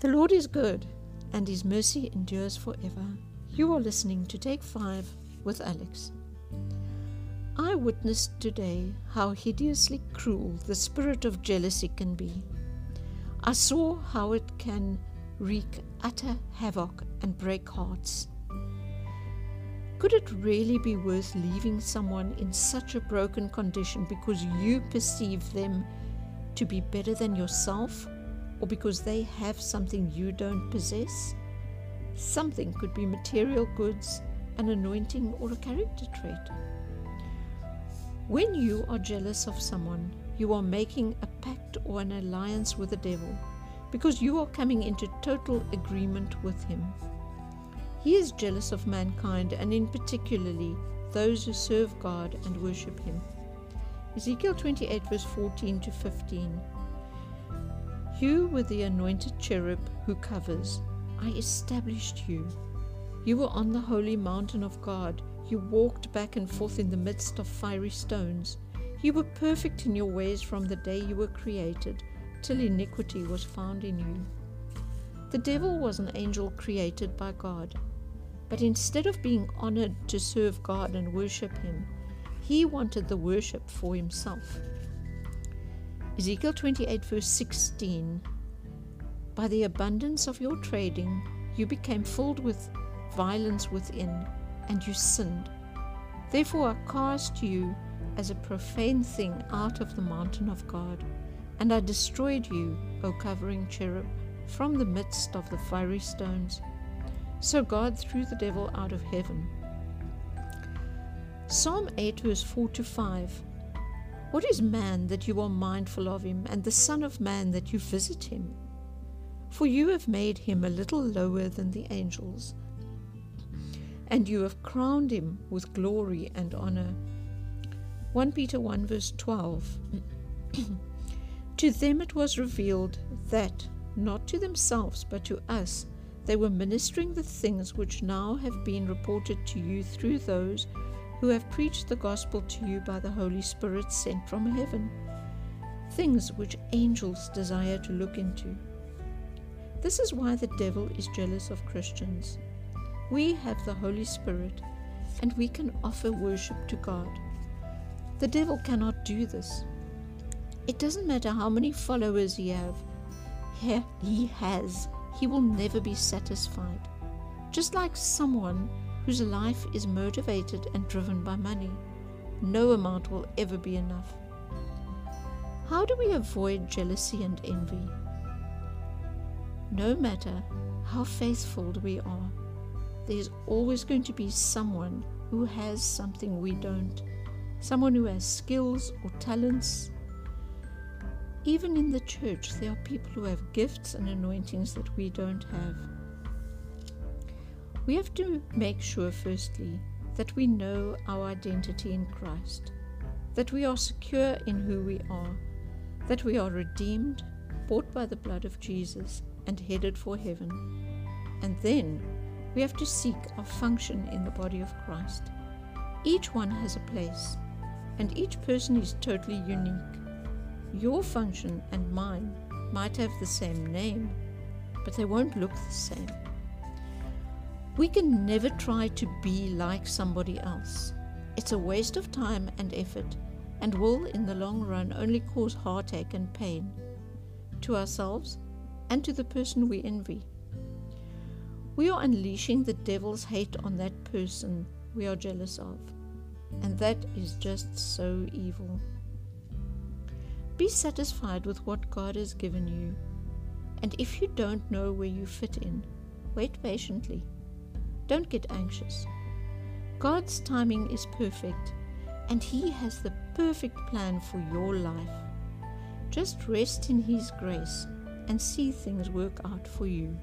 The Lord is good, and his mercy endures forever. You are listening to Take 5 with Alex. I witnessed today how hideously cruel the spirit of jealousy can be. I saw how it can wreak utter havoc and break hearts. Could it really be worth leaving someone in such a broken condition because you perceive them to be better than yourself or because they have something you don't possess? Something could be material goods, an anointing, or a character trait. When you are jealous of someone, you are making a pact or an alliance with the devil because you are coming into total agreement with him. He is jealous of mankind and, in particularly, those who serve God and worship him. Ezekiel 28, verse 14 to 15. You were the anointed cherub who covers. I established you. You were on the holy mountain of God. You walked back and forth in the midst of fiery stones. You were perfect in your ways from the day you were created, till iniquity was found in you. The devil was an angel created by God, but instead of being honored to serve God and worship Him, he wanted the worship for himself. Ezekiel 28, verse 16 By the abundance of your trading, you became filled with violence within, and you sinned. Therefore, I cast you as a profane thing out of the mountain of God, and I destroyed you, O covering cherub, from the midst of the fiery stones. So God threw the devil out of heaven. Psalm 8, verse 4 to 5 what is man that you are mindful of him, and the Son of Man that you visit him? For you have made him a little lower than the angels, and you have crowned him with glory and honor. 1 Peter 1 verse 12 To them it was revealed that, not to themselves, but to us, they were ministering the things which now have been reported to you through those who have preached the gospel to you by the Holy Spirit sent from heaven, things which angels desire to look into. This is why the devil is jealous of Christians. We have the Holy Spirit and we can offer worship to God. The devil cannot do this. It doesn't matter how many followers he have. He has. He will never be satisfied. Just like someone whose life is motivated and driven by money. No amount will ever be enough. How do we avoid jealousy and envy? No matter how faithful we are, there's always going to be someone who has something we don't, someone who has skills or talents. Even in the church, there are people who have gifts and anointings that we don't have. We have to make sure, firstly, that we know our identity in Christ, that we are secure in who we are, that we are redeemed, bought by the blood of Jesus, and headed for heaven. And then we have to seek our function in the body of Christ. Each one has a place, and each person is totally unique. Your function and mine might have the same name, but they won't look the same. We can never try to be like somebody else. It's a waste of time and effort and will, in the long run, only cause heartache and pain to ourselves and to the person we envy. We are unleashing the devil's hate on that person we are jealous of, and that is just so evil. Be satisfied with what God has given you, and if you don't know where you fit in, wait patiently. Don't get anxious. God's timing is perfect, and He has the perfect plan for your life. Just rest in His grace and see things work out for you.